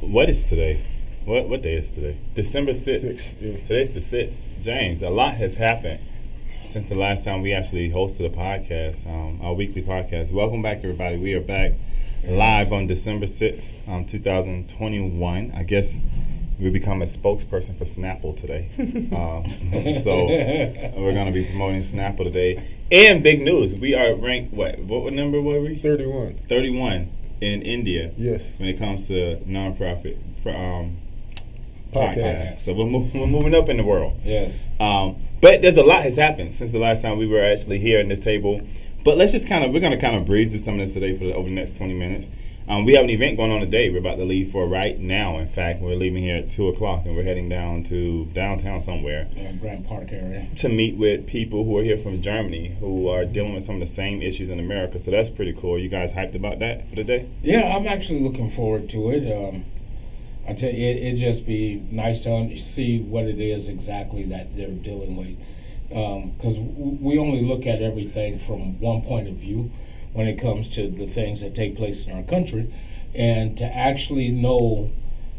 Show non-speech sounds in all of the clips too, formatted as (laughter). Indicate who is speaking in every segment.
Speaker 1: what is today? What what day is today? December sixth.
Speaker 2: Six, yeah.
Speaker 1: Today's the sixth. James, a lot has happened since the last time we actually hosted a podcast, um, our weekly podcast. Welcome back, everybody. We are back live on December sixth, um, two thousand twenty-one. I guess we become a spokesperson for Snapple today. (laughs) um, so we're going to be promoting Snapple today. And big news, we are ranked what? What number were we?
Speaker 2: 31.
Speaker 1: 31 in India
Speaker 2: Yes.
Speaker 1: when it comes to nonprofit um,
Speaker 2: Podcast.
Speaker 1: podcasts. So we're, we're moving up in the world.
Speaker 3: Yes.
Speaker 1: Um, but there's a lot has happened since the last time we were actually here in this table. But let's just kind of we're going to kind of breeze through some of this today for the, over the next 20 minutes. Um, we have an event going on today. We're about to leave for right now. In fact, we're leaving here at two o'clock and we're heading down to downtown somewhere
Speaker 3: Uh, Grant Park area.
Speaker 1: to meet with people who are here from Germany who are dealing with some of the same issues in America. So that's pretty cool. You guys hyped about that for the day?
Speaker 3: Yeah, I'm actually looking forward to it. Um, I tell you, it, it'd just be nice to un- see what it is exactly that they're dealing with. Because w- we only look at everything from one point of view when it comes to the things that take place in our country. And to actually know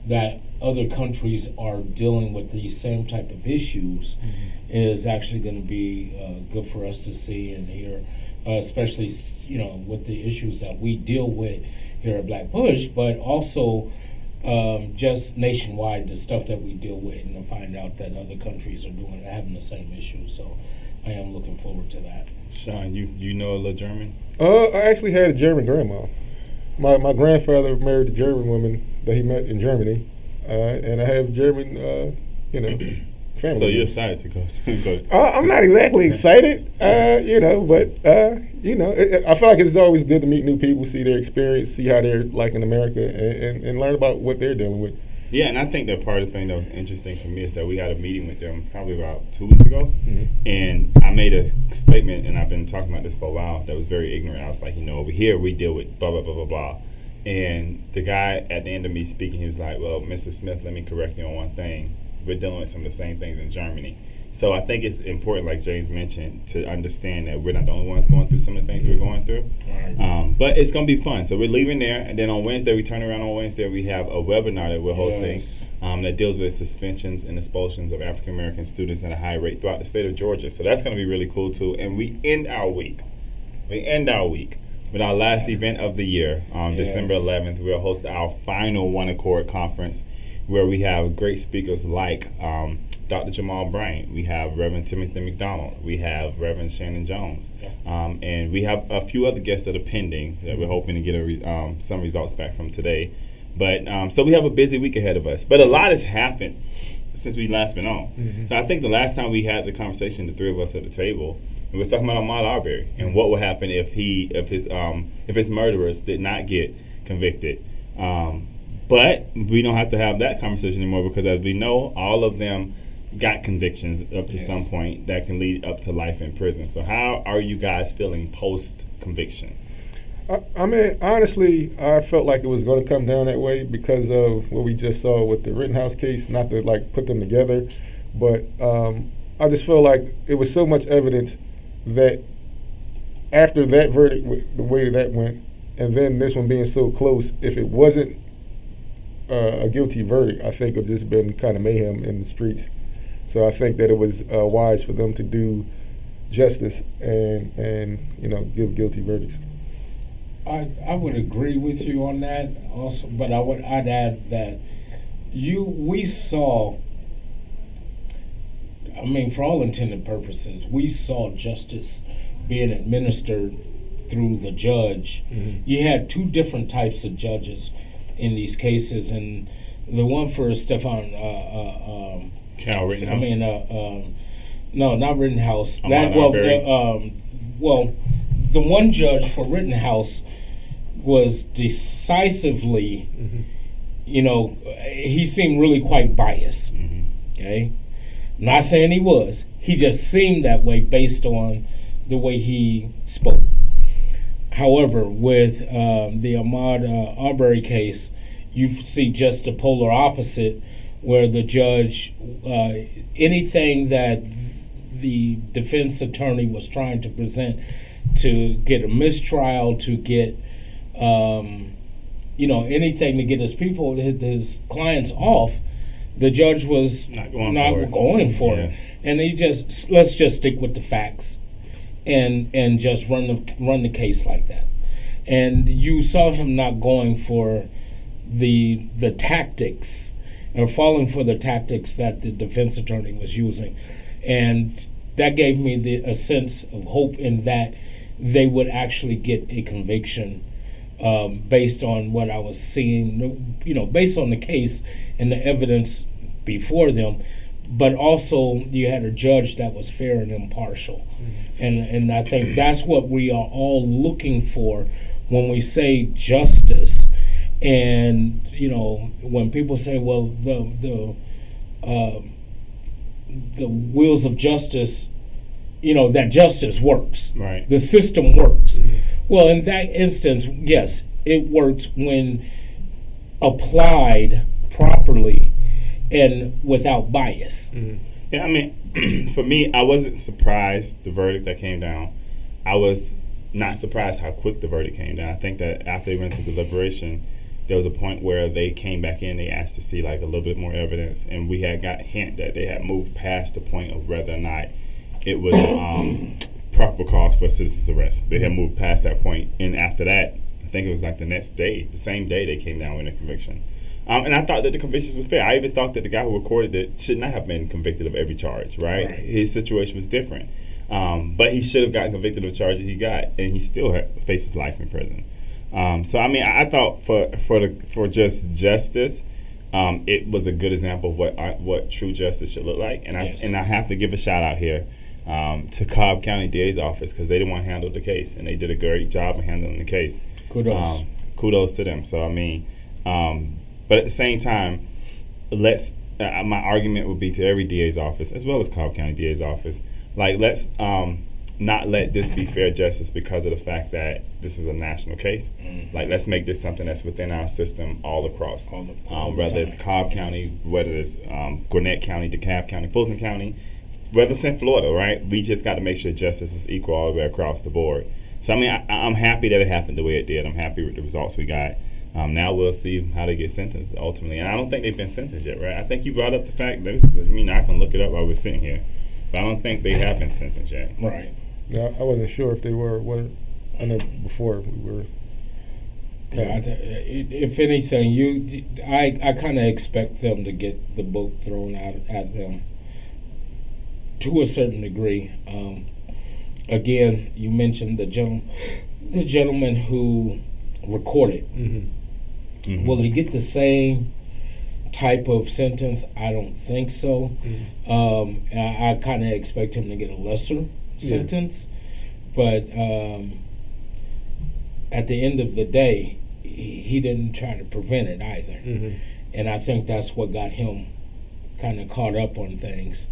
Speaker 3: that other countries are dealing with these same type of issues is actually going to be uh, good for us to see and hear, uh, especially you know with the issues that we deal with here at Black Push, but also um, just nationwide the stuff that we deal with, and to find out that other countries are doing having the same issues. So I am looking forward to that.
Speaker 1: Sean, you you know a little German?
Speaker 2: Uh, I actually had a German grandma. My my grandfather married a German woman that he met in Germany, uh, and I have German, uh, you know,
Speaker 1: So you're excited to go? (laughs) go
Speaker 2: Uh, I'm not exactly excited, uh, you know, but uh, you know, it, I feel like it's always good to meet new people, see their experience, see how they're like in America, and, and, and learn about what they're dealing with.
Speaker 1: yeah, and I think that part of the thing that was interesting to me is that we had a meeting with them probably about two weeks ago, and I made a statement, and I've been talking about this for a while. That was very ignorant. I was like, you know, over here we deal with blah blah blah blah blah, and the guy at the end of me speaking, he was like, well, Mr. Smith, let me correct you on one thing. We're dealing with some of the same things in Germany. So I think it's important, like James mentioned, to understand that we're not the only ones going through some of the things we're going through. Um, but it's going to be fun. So we're leaving there, and then on Wednesday we turn around. On Wednesday we have a webinar that we're hosting
Speaker 3: Yes.
Speaker 1: um, that deals with suspensions and expulsions of African American students at a high rate throughout the state of Georgia. So that's going to be really cool too. And we end our week. We end our week with our last event of the year, um,
Speaker 3: Yes.
Speaker 1: December 11th. We'll host our final One Accord conference where we have great speakers like um, Dr. Jamal Bryant. We have Reverend Timothy McDonald. We have Reverend Shannon Jones. Um, and we have a few other guests that are pending that we're hoping to get a re- um, some results back from today. But um, so we have a busy week ahead of us. But a lot has happened since we last been on. So I think the last time we had the conversation, the three of us at the table, we was talking about Ahmaud Arbery and what would happen if he, if his, um, if his murderers did not get convicted. Um, but we don't have to have that conversation anymore because, as we know, all of them got convictions up to
Speaker 3: Yes.
Speaker 1: some point that can lead up to life in prison. So how are you guys feeling post conviction?
Speaker 2: I, I mean, honestly, I felt like it was going to come down that way because of what we just saw with the Rittenhouse case. Not to like put them together, but um, I just feel like it was so much evidence that after that verdict, the way that went, and then this one being so close, if it wasn't uh, a guilty verdict, I think would just been kind of mayhem in the streets. So I think that it was uh, wise for them to do justice and and you know give guilty verdicts.
Speaker 3: I, I would agree with you on that also, but I would I'd add that you we saw. I mean, for all intended purposes, we saw justice being administered through the judge. You had two different types of judges in these cases, and the one for Stefan. Uh, uh, um,
Speaker 1: Cal
Speaker 3: I mean, uh, um, no, not Rittenhouse. That well, uh, um, well, the one judge for Rittenhouse was decisively, you know, he seemed really quite biased.
Speaker 1: Mhm.
Speaker 3: Okay, I'm not saying he was. He just seemed that way based on the way he spoke. However, with um, the Ahmaud uh, Arbery case, you see just the polar opposite, where the judge, uh, anything that the defense attorney was trying to present to get a mistrial, to get, um, you know, anything to get his people, his, his clients off, the judge was
Speaker 1: Not going
Speaker 3: not
Speaker 1: for it.
Speaker 3: for
Speaker 1: Yeah.
Speaker 3: it, and he just let's just stick with the facts, and and just run the run the case like that, and you saw him not going for the the tactics or falling for the tactics that the defense attorney was using, and that gave me the a sense of hope in that they would actually get a conviction um, based on what I was seeing, you know, based on the case and the evidence before them, but also you had a judge that was fair and impartial, and and I think that's what we are all looking for when we say justice, and you know when people say, well, the the uh, the wheels of justice, you know, that justice works.
Speaker 1: Right.
Speaker 3: the system works. Well, in that instance, yes, it works when applied properly and without bias.
Speaker 1: Yeah, I mean, (clears throat) for me, I wasn't surprised the verdict that came down. I was not surprised how quick the verdict came down. I think that after they went to deliberation, there was a point where they came back in. They asked to see like a little bit more evidence, and we had got hint that they had moved past the point of whether or not it was um, (coughs) proper cause for a citizen's arrest. They had moved past that point, and after that, I think it was like the next day, the same day they came down with a conviction. Um, and I thought that the convictions was fair. I even thought that the guy who recorded it should not have been convicted of every charge. Right?
Speaker 3: Right.
Speaker 1: His situation was different, um, but he should have gotten convicted of charges he got, and he still faces life in prison. Um, so I mean, I, thought for for the for just justice, um, it was a good example of what I, what true justice should look like. And I
Speaker 3: Yes.
Speaker 1: and I have to give a shout out here um, to Cobb County DA's office because they didn't want to handle the case, and they did a great job of handling the case.
Speaker 3: Kudos.
Speaker 1: Um, kudos to them. So I mean, um, but at the same time, let's. Uh, my argument would be to every DA's office as well as Cobb County DA's office. Like, let's um, not let this be fair justice because of the fact that this is a national case. Like, let's make this something that's within our system all across.
Speaker 3: All the- all
Speaker 1: um,
Speaker 3: the
Speaker 1: whether it's. Cobb County, whether it's um, Gwinnett County, DeKalb County, Fulton County, whether it's in Florida, right? We just got to make sure justice is equal all the way across the board. So I mean, I, I'm happy that it happened the way it did. I'm happy with the results we got. Um, now we'll see how they get sentenced ultimately, and I don't think they've been sentenced yet, right? I think you brought up the fact that I mean I can look it up while we're sitting here, but I don't think they have been sentenced yet.
Speaker 3: right.
Speaker 2: Yeah, I wasn't sure if they were. What I know before we were.
Speaker 3: Yeah, I th- i- if anything, you, I, I kind of expect them to get the book thrown out at them to a certain degree. Um, again, you mentioned the gentleman, the gentleman who recorded.
Speaker 2: Mm-hmm.
Speaker 1: Mhm.
Speaker 3: Will he get the same type of sentence? I don't think so. Um, I, I kind of expect him to get a lesser
Speaker 2: Yeah.
Speaker 3: sentence, but um, at the end of the day, he, he didn't try to prevent it either,
Speaker 2: Mm-hmm.
Speaker 3: and I think that's what got him kind of caught up on things,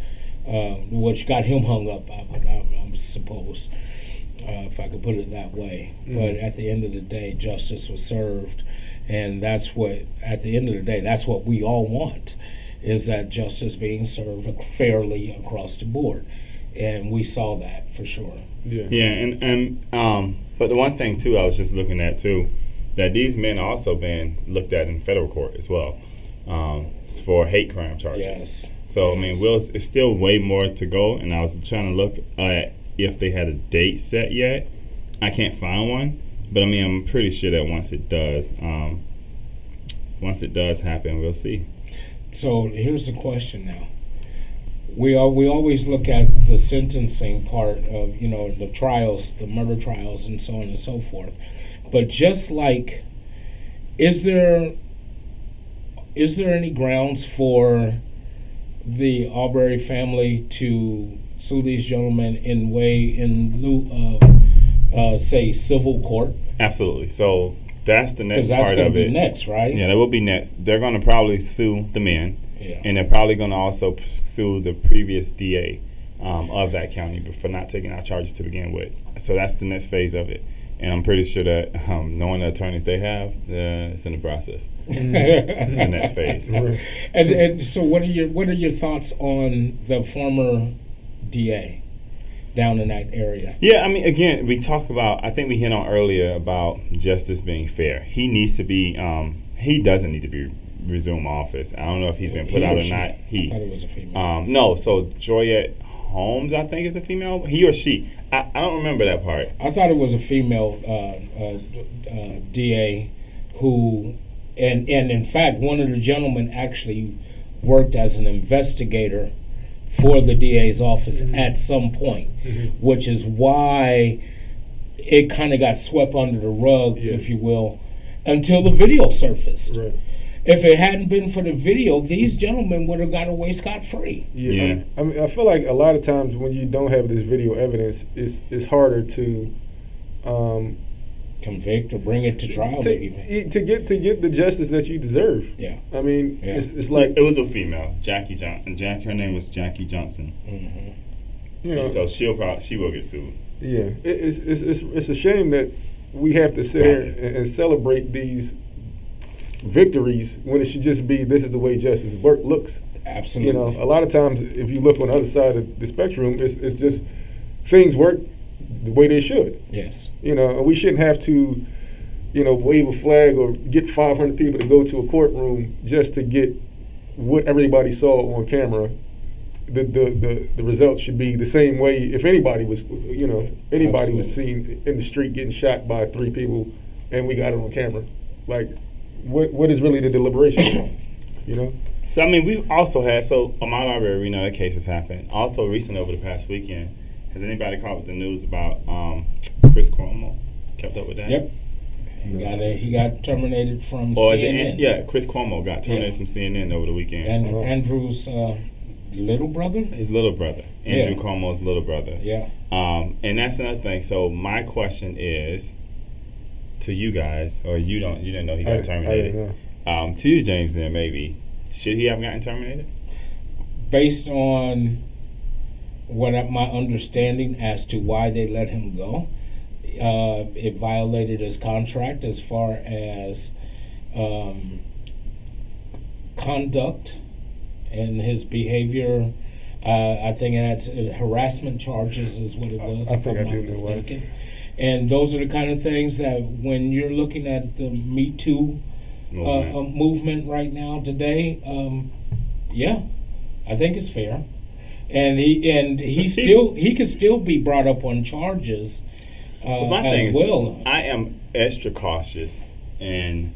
Speaker 3: um, which got him hung up. I, I, I suppose, uh, if I could put it that way.
Speaker 2: Mm.
Speaker 3: But at the end of the day, justice was served, and that's what. At the end of the day, that's what we all want, is that justice being served fairly across the board, and we saw that for sure.
Speaker 2: Yeah.
Speaker 1: Yeah, and and um, but the one thing too, I was just looking at too, that these men are also been looked at in federal court as well, um, for hate crime charges.
Speaker 3: Yes.
Speaker 1: So I mean,
Speaker 3: Yes.
Speaker 1: Will, it's still way more to go, and I was trying to look at if they had a date set yet. I can't find one, but I mean, I'm pretty sure that once it does, um, once it does happen, we'll see.
Speaker 3: So here's the question now. We are we always look at the sentencing part of you know the trials, the murder trials, and so on and so forth. But just like, is there is there any grounds for the Arbery family to sue these gentlemen in way in lieu of uh, say civil court?
Speaker 1: Absolutely. So that's the next
Speaker 3: that's
Speaker 1: part of
Speaker 3: be
Speaker 1: it.
Speaker 3: next, right?
Speaker 1: Yeah, that will be next. They're going to probably sue the men.
Speaker 3: Yeah.
Speaker 1: and they're probably going to also sue the previous DA um, of that county for not taking out charges to begin with. So that's the next phase of it. And I'm pretty sure that um, knowing the attorneys they have, uh, it's in the process. It's the next phase. (laughs)
Speaker 3: And, and so, what are your what are your thoughts on the former DA down in that area?
Speaker 1: Yeah, I mean, again, we talked about. I think we hit on earlier about justice being fair. He needs to be. Um, he doesn't need to be resume office. I don't know if he's been put
Speaker 3: He
Speaker 1: out
Speaker 3: or
Speaker 1: not.
Speaker 3: I
Speaker 1: He.
Speaker 3: thought it was a female.
Speaker 1: Um, no, so Joyette Holmes, I think, is a female. He or she. I, I don't remember that part.
Speaker 3: I thought it was a female uh, uh, uh, DA who, and and in fact, one of the gentlemen actually worked as an investigator for the DA's office at some point, which is why it kind of got swept under the rug,
Speaker 2: Yeah.
Speaker 3: if you will, until the video surfaced.
Speaker 2: Right.
Speaker 3: If it hadn't been for the video, these gentlemen would have got away scot free.
Speaker 2: Yeah,
Speaker 1: Yeah.
Speaker 2: I, I mean, I feel like a lot of times when you don't have this video evidence, it's it's harder to um,
Speaker 3: Convict or bring it to trial,
Speaker 2: to,
Speaker 3: even.
Speaker 2: to get to get the justice that you deserve.
Speaker 3: Yeah.
Speaker 2: I mean,
Speaker 3: Yeah.
Speaker 2: it's, it's like
Speaker 1: it was a female, Jackie Johnson. Jack, her name was Jackie Johnson.
Speaker 3: hmm
Speaker 2: you know,
Speaker 1: so she'll probably she will get sued.
Speaker 2: yeah, it, it's, it's it's it's a shame that we have to sit here and, and celebrate these victories when it should just be this is the way justice work looks.
Speaker 3: Absolutely.
Speaker 2: You know, a lot of times if you look on the other side of the spectrum, it's, it's just things work the way they should.
Speaker 3: yes.
Speaker 2: You know, and we shouldn't have to, you know, wave a flag or get 500 people to go to a courtroom just to get what everybody saw on camera. The, the, the, the results should be the same way if anybody was, you know, anybody was seen in the street getting shot by three people and we got it on camera. Like, what what is really the deliberation? (coughs) you know?
Speaker 1: So I mean, we've also had so on my library, We know that case has happened. Also, recently over the past weekend, has anybody caught with the news about um, Chris Cuomo? Kept up with that?
Speaker 3: Yep. He got a, he got terminated from
Speaker 1: Or is it? An- yeah, Chris Cuomo got terminated
Speaker 3: Yeah.
Speaker 1: from CNN over the weekend.
Speaker 3: And
Speaker 2: Uh-huh.
Speaker 3: Andrew's uh, little brother.
Speaker 1: His little brother, Andrew
Speaker 3: Yeah.
Speaker 1: Cuomo's little brother.
Speaker 3: Yeah.
Speaker 1: Um, and that's another thing. So my question is to you guys, or you don't, you didn't know he got
Speaker 2: I
Speaker 1: terminated.
Speaker 2: didn't.
Speaker 1: Um, to you, James, then maybe should he have gotten terminated?
Speaker 3: Based on what my understanding as to why they let him go, uh, it violated his contract as far as um, conduct and his behavior. Uh, I think that's uh, harassment charges is what it was,
Speaker 2: I
Speaker 3: if
Speaker 2: think
Speaker 3: I'm
Speaker 2: I
Speaker 3: not
Speaker 2: do know why.
Speaker 3: mistaken. And those are the kind of things that when you're looking at the Me Too uh,
Speaker 1: Movement.
Speaker 3: uh, movement right now today, um, yeah, I think it's fair. And he and he still he could still be brought up on charges uh,
Speaker 1: my thing
Speaker 3: as
Speaker 1: is,
Speaker 3: well.
Speaker 1: I am extra cautious, and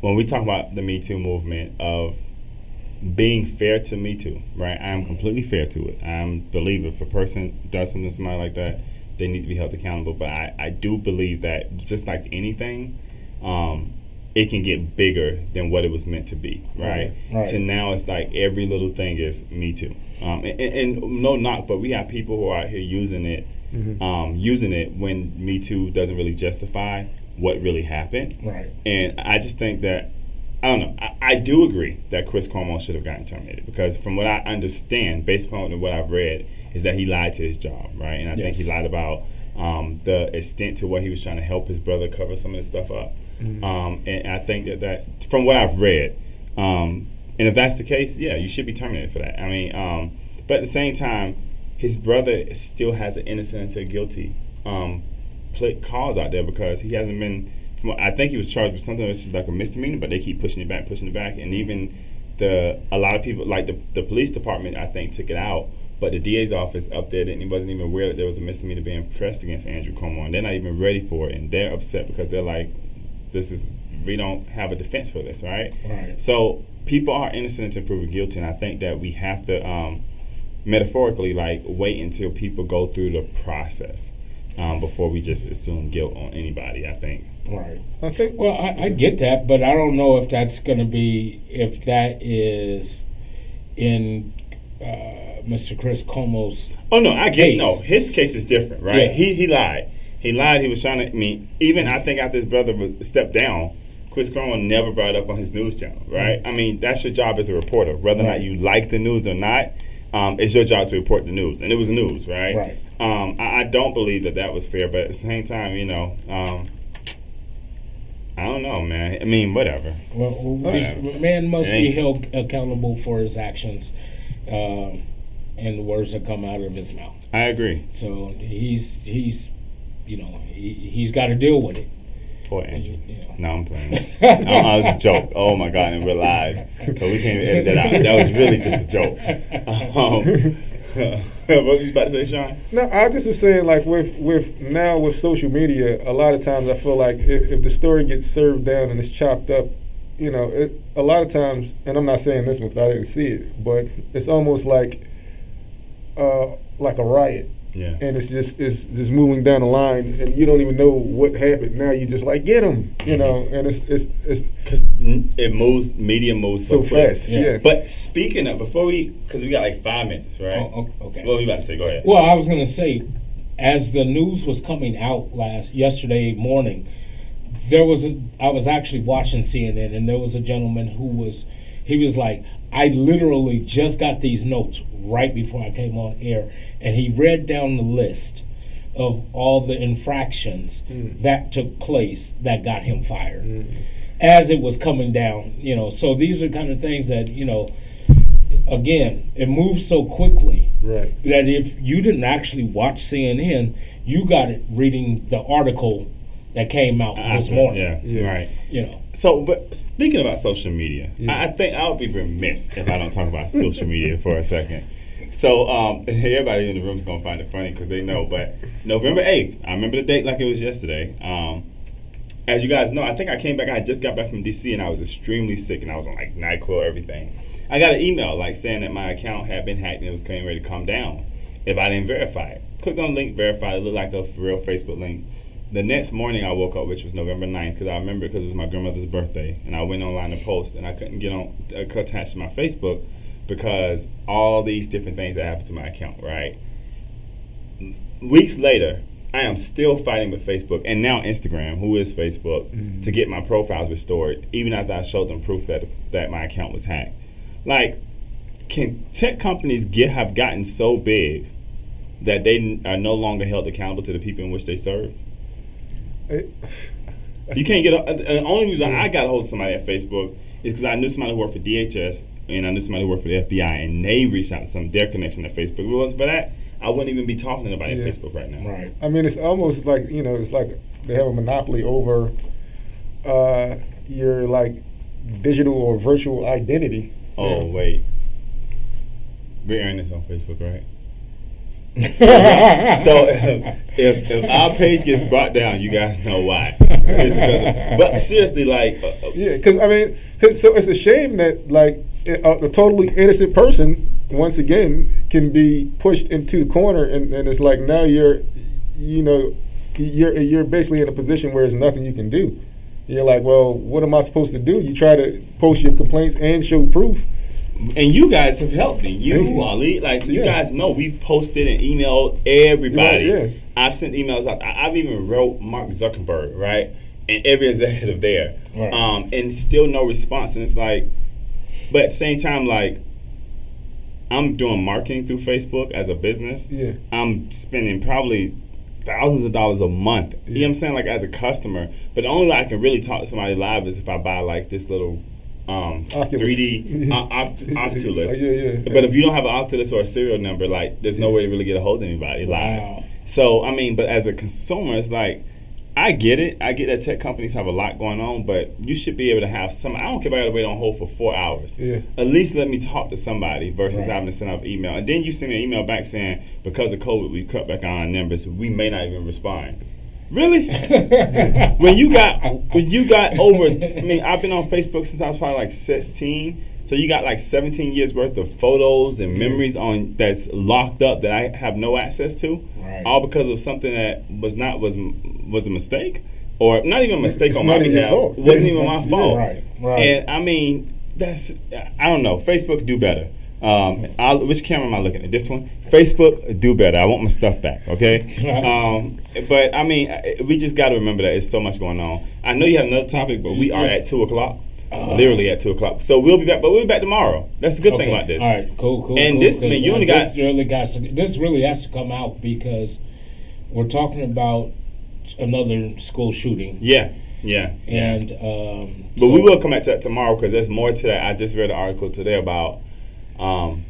Speaker 1: when we talk about the Me Too movement of being fair to Me Too, right? I am completely fair to it. I believe if a person does something to somebody like that, they need to be held accountable. But I, I do believe that just like anything, um, it can get bigger than what it was meant to be, right?
Speaker 3: Right.
Speaker 1: To now, it's like every little thing is Me Too. Um, and, and, and no knock, but we have people who are out here using it um, using it when Me Too doesn't really justify what really happened.
Speaker 3: right.
Speaker 1: And I just think that I don't know. I, I do agree that Chris Cuomo should have gotten terminated because, from what I understand, based upon what I've read, is that he lied to his job, right? And I think he lied about um, the extent to what he was trying to help his brother cover some of this stuff up. Um, and I think that that, from what I've read, um, and if that's the case, yeah, you should be terminated for that. I mean, um, but at the same time, his brother still has an innocent until guilty um, cause out there because he hasn't been. From, I think he was charged with something which is like a misdemeanor, but they keep pushing it back, pushing it back, and even the a lot of people like the the police department I think took it out, but the DA's office up there didn't wasn't even aware that there was a misdemeanor being pressed against Andrew Cuomo, and they're not even ready for it, and they're upset because they're like, this is we don't have a defense for this, right?
Speaker 3: Right.
Speaker 1: So people are innocent until proven guilty, and I think that we have to, um, metaphorically, like wait until people go through the process um, before we just assume guilt on anybody. I think.
Speaker 3: Right.
Speaker 2: I think
Speaker 3: Well, I, I get that, but I don't know if that's going to be if that is in uh, Mr. Chris Cuomo's.
Speaker 1: Oh no, I get
Speaker 3: Case.
Speaker 1: no. His case is different, right?
Speaker 3: Yeah.
Speaker 1: He he lied. He lied. He was trying to. I mean, even I think after his brother was- stepped down, Chris Cuomo never brought it up on his news channel, right? I mean, that's your job as a reporter. Whether or not you like the news or not, um, it's your job to report the news, and it was news, right?
Speaker 3: Right.
Speaker 1: Um, I, I don't believe that that was fair, but at the same time, you know, um, I don't know, man. I mean, whatever.
Speaker 3: Well,
Speaker 1: Whatever.
Speaker 3: man must be held accountable for his actions um, and the words that come out of his mouth.
Speaker 1: I agree.
Speaker 3: So he's he's you know he, he's got to deal with it.
Speaker 1: Poor
Speaker 3: You
Speaker 1: Andrew.
Speaker 3: know.
Speaker 1: No, I'm playing. (laughs) oh, that was a joke. Oh my god, and we're live, so we can't edit that out. That was really just a joke. Um, (laughs) what was you about to say, Sean?
Speaker 2: No, I just was saying like with with now with social media, a lot of times I feel like if, if the story gets served down and it's chopped up, you know, it, a lot of times, and I'm not saying this one because I didn't see it, but it's almost like uh, like a riot,
Speaker 1: Yeah.
Speaker 2: and it's just it's just moving down the line, and you don't even know what happened. Now you just like get them, you know, and it's it's it's
Speaker 1: Because it moves, media moves so,
Speaker 2: so fast.
Speaker 3: Yeah.
Speaker 2: Yeah,
Speaker 1: But speaking of, before we, because we got like five minutes, right?
Speaker 3: Oh, oh okay.
Speaker 1: What were you about to say? Go ahead.
Speaker 3: Well, I was going to say, as the news was coming out last yesterday morning, there was a. I was actually watching CNN, and there was a gentleman who was. He was like, I literally just got these notes right before I came on air, and he read down the list of all the infractions hmm. that took place that got him fired. Hmm. As it was coming down, you know, so these are kind of things that you know. Again, it moves so quickly
Speaker 2: right.
Speaker 3: that if you didn't actually watch CNN, you got it reading the article that came out this
Speaker 1: After,
Speaker 3: morning.
Speaker 1: Yeah,
Speaker 2: Yeah.
Speaker 1: right.
Speaker 3: You know,
Speaker 1: So, but speaking about social media,
Speaker 2: Yeah.
Speaker 1: I, I think I would be remiss if I don't talk about social media for a second. So, um, (laughs) everybody in the room is gonna find it funny because they know. But November eighth, I remember the date like it was yesterday. Um, as you guys know, I think I came back. I just got back from DC and I was extremely sick and I was on like Nyquil, everything. I got an email like saying that my account had been hacked and it was getting ready to come down if I didn't verify it. Clicked on the link, verified. It looked like a real Facebook link. The next morning I woke up, which was November 9th, because I remember because it was my grandmother's birthday, and I went online to post, and I couldn't get on uh, attached to my Facebook because all these different things that happened to my account. Right. Weeks later, I am still fighting with Facebook and now Instagram, who is Facebook, to get my profiles restored, even after I showed them proof that that my account was hacked. Like, can tech companies get have gotten so big that they are no longer held accountable to the people in which they serve?
Speaker 2: It-
Speaker 1: You can't get. A, the only reason I got a hold of somebody at Facebook is because I knew somebody who worked for DHS and I knew somebody who worked for the FBI, and they reached out to some their connection to Facebook. If it wasn't for that, I wouldn't even be talking to anybody
Speaker 2: Yeah.
Speaker 1: at Facebook right now.
Speaker 3: right?
Speaker 2: I mean, it's almost like you know, it's like they have a monopoly over uh, your like digital or virtual identity.
Speaker 1: Oh
Speaker 2: Yeah.
Speaker 1: wait, we're airing this on Facebook, right? (laughs) So if, if our page gets brought down, you guys know why. (laughs) It's of- but seriously, like, uh, uh,
Speaker 2: Yeah, because I mean, so it's a shame that like a, a totally innocent person once again can be pushed into the corner, and, and it's like now you're, you know, you're you're basically in a position where there's nothing you can do. You're like, well, what am I supposed to do? You try to post your complaints and show proof.
Speaker 1: And you guys have helped me. You,
Speaker 2: you.
Speaker 1: Ali, like you guys know, we've posted and emailed everybody.
Speaker 2: Yeah, yeah.
Speaker 1: I've sent emails out. I- I've even wrote Mark Zuckerberg, right, and every executive there,
Speaker 3: Right.
Speaker 1: um, and still no response. And it's like, but at the same time, like. I'm doing marketing through Facebook as a business.
Speaker 2: Yeah.
Speaker 1: I'm spending probably thousands of dollars a month. Yeah. You know what I'm saying? Like as a customer. But the only way I can really talk to somebody live is if I buy like this little um,
Speaker 2: Oculus.
Speaker 1: 3D uh, Octulus.
Speaker 2: Oh, yeah, yeah.
Speaker 1: But if you don't have an Octulus or a serial number, like there's no way to really get a hold of anybody live.
Speaker 3: Wow.
Speaker 1: So I mean, but as a consumer, it's like I get it. I get that tech companies have a lot going on, but you should be able to have some. I don't care if I got to wait on hold for four hours.
Speaker 2: Yeah.
Speaker 1: At least let me talk to somebody versus
Speaker 3: Right.
Speaker 1: having to send off email. And then you send me an email back saying because of COVID we cut back on our numbers. We may not even respond. Really? (laughs) when you got when you got over I mean, I've been on Facebook since I was probably like sixteen. So you got like seventeen years worth of photos and memories on that's locked up that I have no access to.
Speaker 3: Right.
Speaker 1: All because of something that was not was was a mistake. Or not even a mistake
Speaker 2: It's
Speaker 1: on my behalf. It wasn't even my
Speaker 2: Yeah.
Speaker 1: fault.
Speaker 3: Right, right.
Speaker 1: And I mean, that's I don't know. Facebook do better. Um, I'll, which camera am I looking at? This one. Facebook, do better. I want my stuff back. Okay. (laughs) um, but I mean, we just got to remember that it's so much going on. I know you have another topic, but we are at two o'clock.
Speaker 3: Uh-huh.
Speaker 1: literally at two o'clock. So we'll be back, but we'll be back tomorrow. That's the good thing about this.
Speaker 3: All right, cool, cool.
Speaker 1: And
Speaker 3: cool,
Speaker 1: this, I mean, you
Speaker 3: uh,
Speaker 1: only
Speaker 3: this
Speaker 1: got-
Speaker 3: really got this really has to come out because we're talking about another school shooting,
Speaker 1: Yeah, yeah. yeah.
Speaker 3: and um,
Speaker 1: But
Speaker 3: so-
Speaker 1: we will come back to that tomorrow because there's more to that. I just read an article today about um,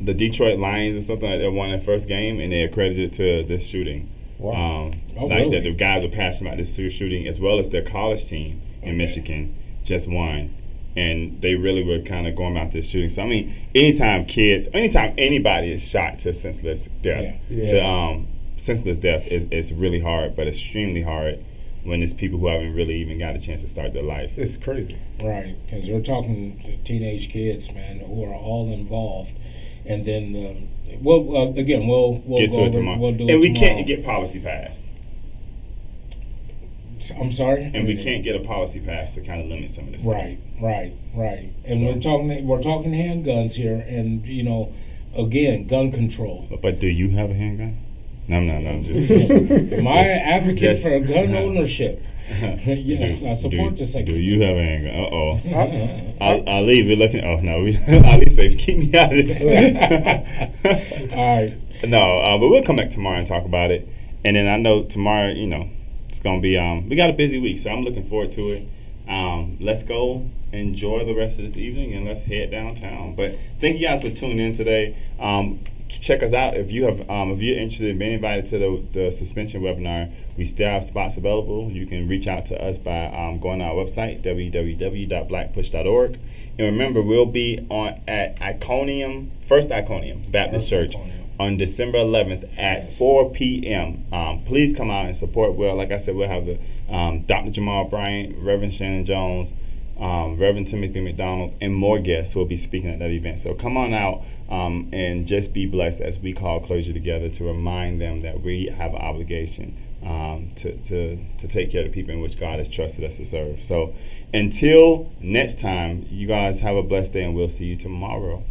Speaker 1: the Detroit Lions or something like that won their first game and they accredited to this shooting.
Speaker 2: Wow.
Speaker 1: Um,
Speaker 3: Oh,
Speaker 1: like
Speaker 3: really?
Speaker 1: that the guys were passionate about this shooting as well as their college team in Michigan just won. And they really were kind of going about this shooting. So I mean, anytime kids, anytime anybody is shot to senseless death,
Speaker 3: Yeah.
Speaker 1: to um, senseless death is, is really hard, but extremely hard when it's people who haven't really even got a chance to start their life.
Speaker 2: It's crazy.
Speaker 3: Right, because we're talking to teenage kids, man, who are all involved, and then um, well, uh, again, we'll we'll
Speaker 1: get
Speaker 3: go
Speaker 1: to it tomorrow.
Speaker 3: We'll do
Speaker 1: and
Speaker 3: it
Speaker 1: we
Speaker 3: tomorrow.
Speaker 1: can't get policy passed.
Speaker 3: I'm sorry,
Speaker 1: And we can't get a policy passed to kind of limit some of this.
Speaker 3: Right, right, right. And
Speaker 1: So-
Speaker 3: we're talking we're talking handguns here, and you know, again, gun control.
Speaker 1: But, but do you have a handgun? No, no, no. Just
Speaker 3: Am (laughs) I
Speaker 1: Just-
Speaker 3: advocate
Speaker 1: just-
Speaker 3: for gun (laughs) ownership? (laughs) yes,
Speaker 1: do,
Speaker 3: I support
Speaker 1: do,
Speaker 3: the
Speaker 1: Do you have a handgun? Uh oh.
Speaker 2: I,
Speaker 1: I'll, I'll leave. We're looking. Oh no, Ali safe. Keep me out of this.
Speaker 3: All right.
Speaker 1: No, uh, but we'll come back tomorrow and talk about it. And then I know tomorrow, you know, it's gonna be. Um, we got a busy week, so I'm looking forward to it. Um, let's go enjoy the rest of this evening and let's head downtown. But thank you guys for tuning in today. Um, check us out if you have um, if you're interested in being invited to the, the suspension webinar. We still have spots available. You can reach out to us by um, going to our website www.blackpush.org. And remember, we'll be on at Iconium First Iconium Baptist
Speaker 3: First
Speaker 1: Church
Speaker 3: Iconium.
Speaker 1: on December 11th at 4 p.m. Um, please come out and support. Well, like I said, we'll have the um, Dr. Jamal Bryant, Reverend Shannon Jones, um, Reverend Timothy McDonald, and more guests who will be speaking at that event. So come on out um, and just be blessed as we call closure together to remind them that we have an obligation um, to, to, to take care of the people in which God has trusted us to serve. So until next time, you guys have a blessed day and we'll see you tomorrow.